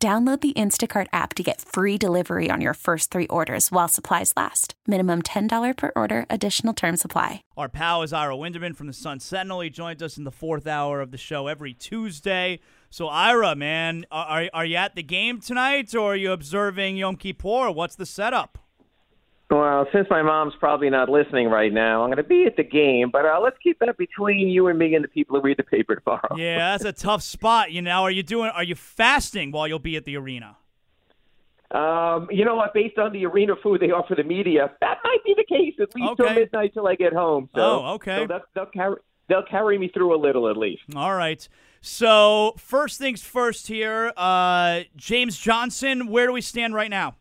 Download the Instacart app to get free delivery on your first three orders while supplies last. Minimum $10 per order, additional term supply. Our pal is Ira Winderman from the Sun Sentinel. He joins us in the fourth hour of the show every Tuesday. So, Ira, man, are, are you at the game tonight or are you observing Yom Kippur? What's the setup? Well, since my mom's probably not listening right now, I'm going to be at the game, but uh, let's keep that between you and me and the people who read the paper tomorrow. Yeah, that's a tough spot. You know, are you doing? Are you fasting while you'll be at the arena? Um, you know what? Based on the arena food they offer the media, that might be the case at least Okay. till midnight till I get home. So, Oh, okay. So that, they'll carry they'll carry me through a little at least. All right. So, first things first here, uh, James Johnson, where do we stand right now?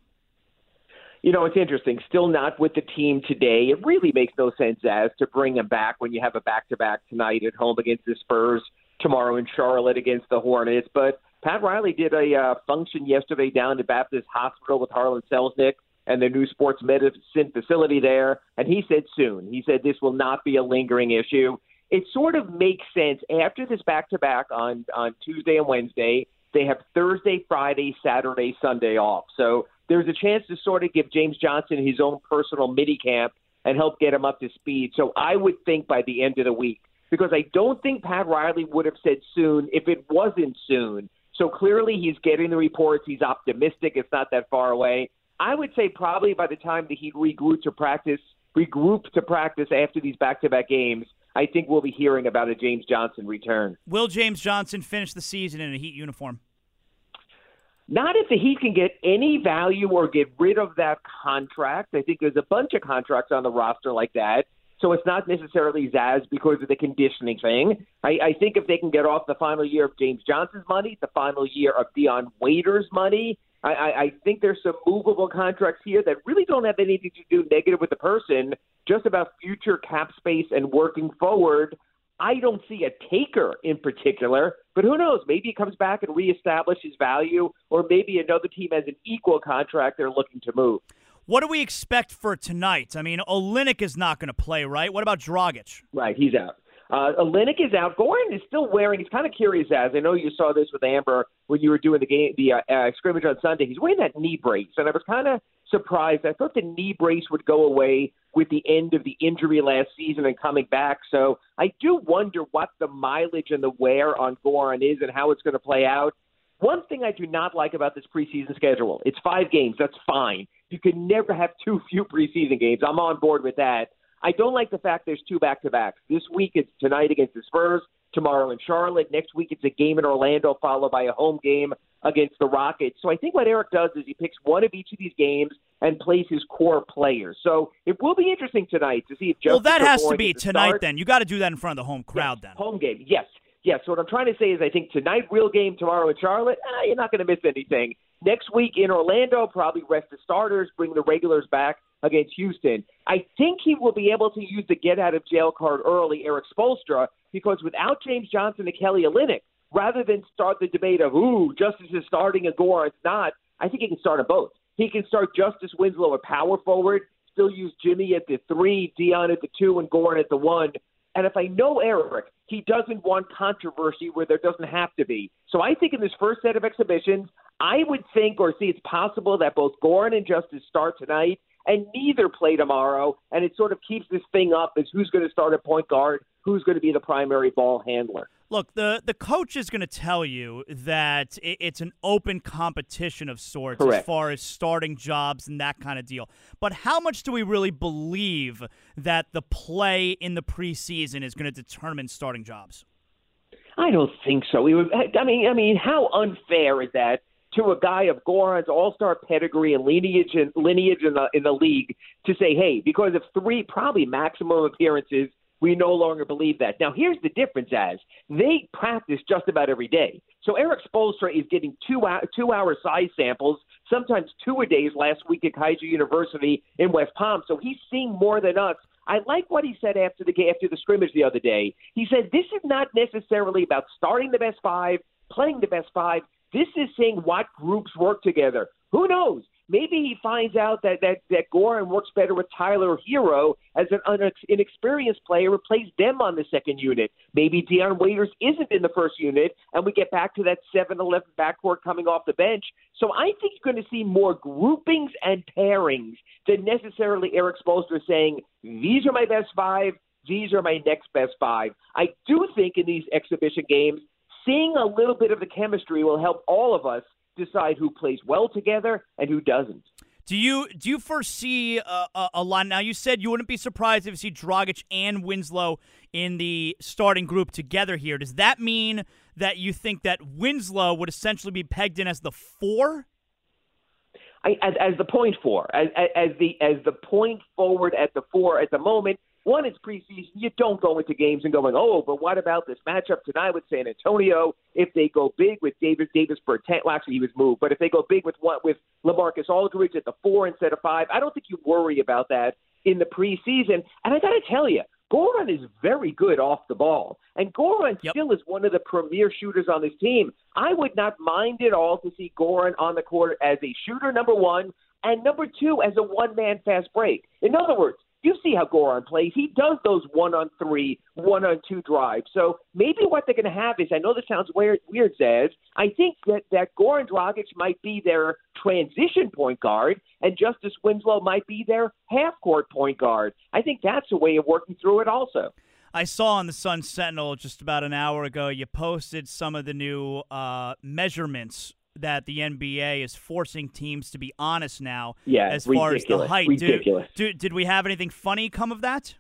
You know, it's interesting. Still not with the team today. It really makes no sense as to bring him back when you have a back-to-back tonight at home against the Spurs, tomorrow in Charlotte against the Hornets. But Pat Riley did a uh, function yesterday down at Baptist Hospital with Harlan Selesnick and their new sports medicine facility there, and he said soon. He said this will not be a lingering issue. It sort of makes sense after this back-to-back on on Tuesday and Wednesday. They have Thursday, Friday, Saturday, Sunday off. So there's a chance to sort of give James Johnson his own personal mini camp and help get him up to speed. So I would think by the end of the week, because I don't think Pat Riley would have said soon if it wasn't soon. So clearly he's getting the reports. He's optimistic. It's not that far away. I would say probably by the time that he regroup to practice, regroup to practice after these back-to-back games, I think we'll be hearing about a James Johnson return. Will James Johnson finish the season in a Heat uniform? Not if the Heat can get any value or get rid of that contract. I think there's a bunch of contracts on the roster like that. So it's not necessarily Zaz because of the conditioning thing. I, I think if they can get off the final year of James Johnson's money, the final year of Dion Waiters' money, I, I, I think there's some movable contracts here that really don't have anything to do negative with the person, just about future cap space and working forward. I don't see a taker in particular, but who knows? Maybe he comes back and reestablishes value, or maybe another team has an equal contract they're looking to move. What do we expect for tonight? I mean, Olynyk is not going to play, right? What about Dragic? Right, he's out. Uh, Olynyk is out. Goran is still wearing. He's kind of curious as I know you saw this with Amber when you were doing the game, the uh, uh, scrimmage on Sunday. He's wearing that knee brace, and I was kind of surprised. I thought the knee brace would go away with the end of the injury last season and coming back. So I do wonder what the mileage and the wear on Goran is and how it's going to play out. One thing I do not like about this preseason schedule, it's five games. That's fine. You can never have too few preseason games. I'm on board with that. I don't like the fact there's two back to backs. This week it's tonight against the Spurs, tomorrow in Charlotte. Next week it's a game in Orlando, followed by a home game against the Rockets. So I think what Erik does is he picks one of each of these games and plays his core players. So it will be interesting tonight to see if Justin well, that has to be tonight start. then. You got to do that in front of the home crowd Yes, then. Home game, yes. Yes, so what I'm trying to say is I think tonight, real game, tomorrow in Charlotte, eh, you're not going to miss anything. Next week in Orlando, probably rest the starters, bring the regulars back against Houston. I think he will be able to use the get out of jail card early, Erik Spoelstra, because without James Johnson and Kelly Olynyk, rather than start the debate of, ooh, Justice is starting a Gore, it's not, I think he can start them both. He can start Justice Winslow at power forward, still use Jimmy at the three, Dion at the two, and Goran at the one. And if I know Erik, he doesn't want controversy where there doesn't have to be. So I think in this first set of exhibitions, I would think or see it's possible that both Goran and Justice start tonight and neither play tomorrow. And it sort of keeps this thing up as who's going to start at point guard, who's going to be the primary ball handler. Look, the the coach is going to tell you that it, it's an open competition of sorts as far as starting jobs and that kind of deal. But how much do we really believe that the play in the preseason is going to determine starting jobs? I don't think so. We would, I mean, I mean, how unfair is that to a guy of Goran's All-Star pedigree and lineage and lineage in the in the league to say, hey, because of three probably maximum appearances we no longer believe that. Now, here's the difference: as they practice just about every day. So Erik Spoelstra is getting two hour, two hour size samples, sometimes two a days. Last week at Keiser University in West Palm, so he's seeing more than us. I like what he said after the game, after the scrimmage the other day. He said this is not necessarily about starting the best five, playing the best five. This is saying what groups work together. Who knows? Maybe he finds out that that that Goran works better with Tyler Herro as an inexperienced player and plays them on the second unit. Maybe Dion Waiters isn't in the first unit, and we get back to that 7-11 backcourt coming off the bench. So I think you're going to see more groupings and pairings than necessarily Erik Spoelstra saying these are my best five, these are my next best five. I do think in these exhibition games, seeing a little bit of the chemistry will help all of us decide who plays well together and who doesn't. Do you do you foresee a, a, a, lot? Now you said you wouldn't be surprised if you see Dragic and Winslow in the starting group together here. Does that mean that you think that Winslow would essentially be pegged in as the four? I, as, as the point four, as, as the as the point forward at the four at the moment. One, it's preseason. You don't go into games and going, oh, but what about this matchup tonight with San Antonio? If they go big with Davis Davis Bertans, well, actually he was moved, but if they go big with what with LaMarcus Aldridge at the four instead of five, I don't think you worry about that in the preseason. And I got to tell you, Goran is very good off the ball, and Goran yep. still is one of the premier shooters on this team. I would not mind at all to see Goran on the court as a shooter, number one, and number two, as a one man fast break. In other words, you see how Goran plays. He does those one on three, one on two drives. So maybe what they're going to have is I know this sounds weird, weird. I think that, that Goran Dragic might be their transition point guard, and Justice Winslow might be their half court point guard. I think that's a way of working through it also. I saw on the Sun Sentinel just about an hour ago, you posted some of the new uh, measurements that the NBA is forcing teams to be honest now yeah, as far as the height. Ridiculous. Do, do, did we have anything funny come of that?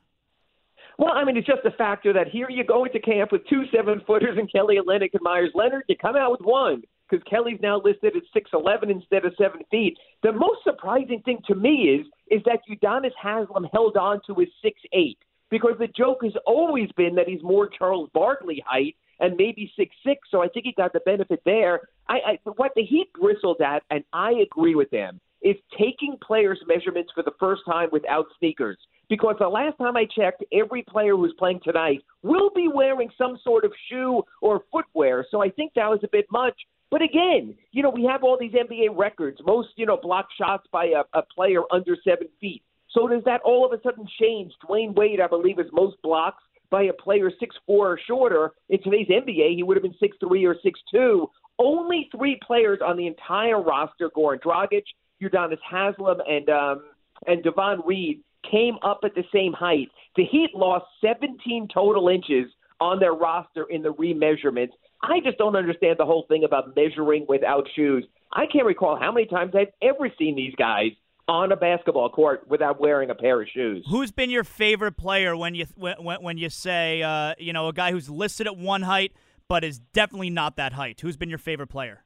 Well, I mean, it's just a factor that here you go into camp with two seven footers and Kelly Olynyk and Meyers Leonard. You come out with one because Kelly's now listed at six eleven instead of seven feet. The most surprising thing to me is is that Udonis Haslem held on to his six eight because the joke has always been that he's more Charles Barkley height and maybe six six. So I think he got the benefit there. I, I what the Heat bristled at, and I agree with them, is taking players' measurements for the first time without sneakers. Because the last time I checked, every player who's playing tonight will be wearing some sort of shoe or footwear. So I think that was a bit much. But again, you know, we have all these NBA records, most, you know, block shots by a, a player under seven feet. So does that all of a sudden change? Dwyane Wade, I believe, is most blocks by a player six four or shorter. In today's NBA, he would have been six three or six two. Only three players on the entire roster: Goran Dragic, Udonis Haslem, and um, and Davon Reed came up at the same height. The Heat lost 17 total inches on their roster in the remeasurements. I just don't understand the whole thing about measuring without shoes. I can't recall how many times I've ever seen these guys on a basketball court without wearing a pair of shoes. Who's been your favorite player when you when when you say uh, you know a guy who's listed at one height but is definitely not that height? Who's been your favorite player?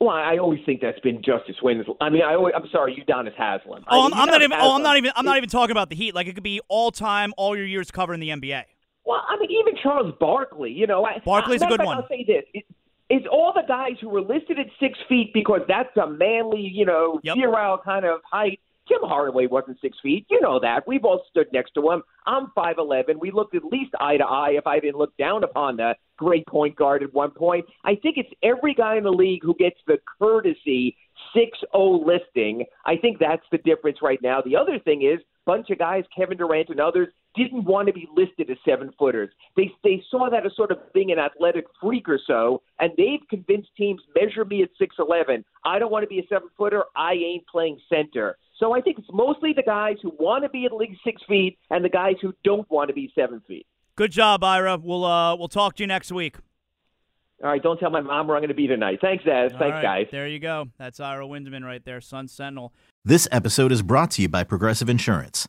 Well, I always think that's been Justice Winslow. I mean, I always, I'm sorry, Udonis Haslem. Oh, I'm, I'm not even. Oh, I'm not even. I'm not even talking about the Heat. Like it could be all time, all your years covering the NBA. Well, I mean, even Charles Barkley. You know, Barkley's I, a good one. I'll say this: it's all the guys who were listed at six feet because that's a manly, you know, yep. zero kind of height. Tim Hardaway wasn't six feet. You know that. We've all stood next to him. I'm 5'11. We looked at least eye to eye if I didn't look down upon the great point guard at one point. I think it's every guy in the league who gets the courtesy 6-0 listing. I think that's the difference right now. The other thing is, bunch of guys, Kevin Durant and others, didn't want to be listed as seven footers. They they saw that as sort of being an athletic freak or so, and they've convinced teams measure me at six eleven. I don't want to be a seven footer. I ain't playing center. So I think it's mostly the guys who want to be at least six feet and the guys who don't want to be seven feet. Good job, Ira. We'll uh, we'll talk to you next week. All right, don't tell my mom where I'm going to be tonight. Thanks, Zaz. Thanks, right, guys. There you go. That's Ira Winderman right there, Sun Sentinel. This episode is brought to you by Progressive Insurance.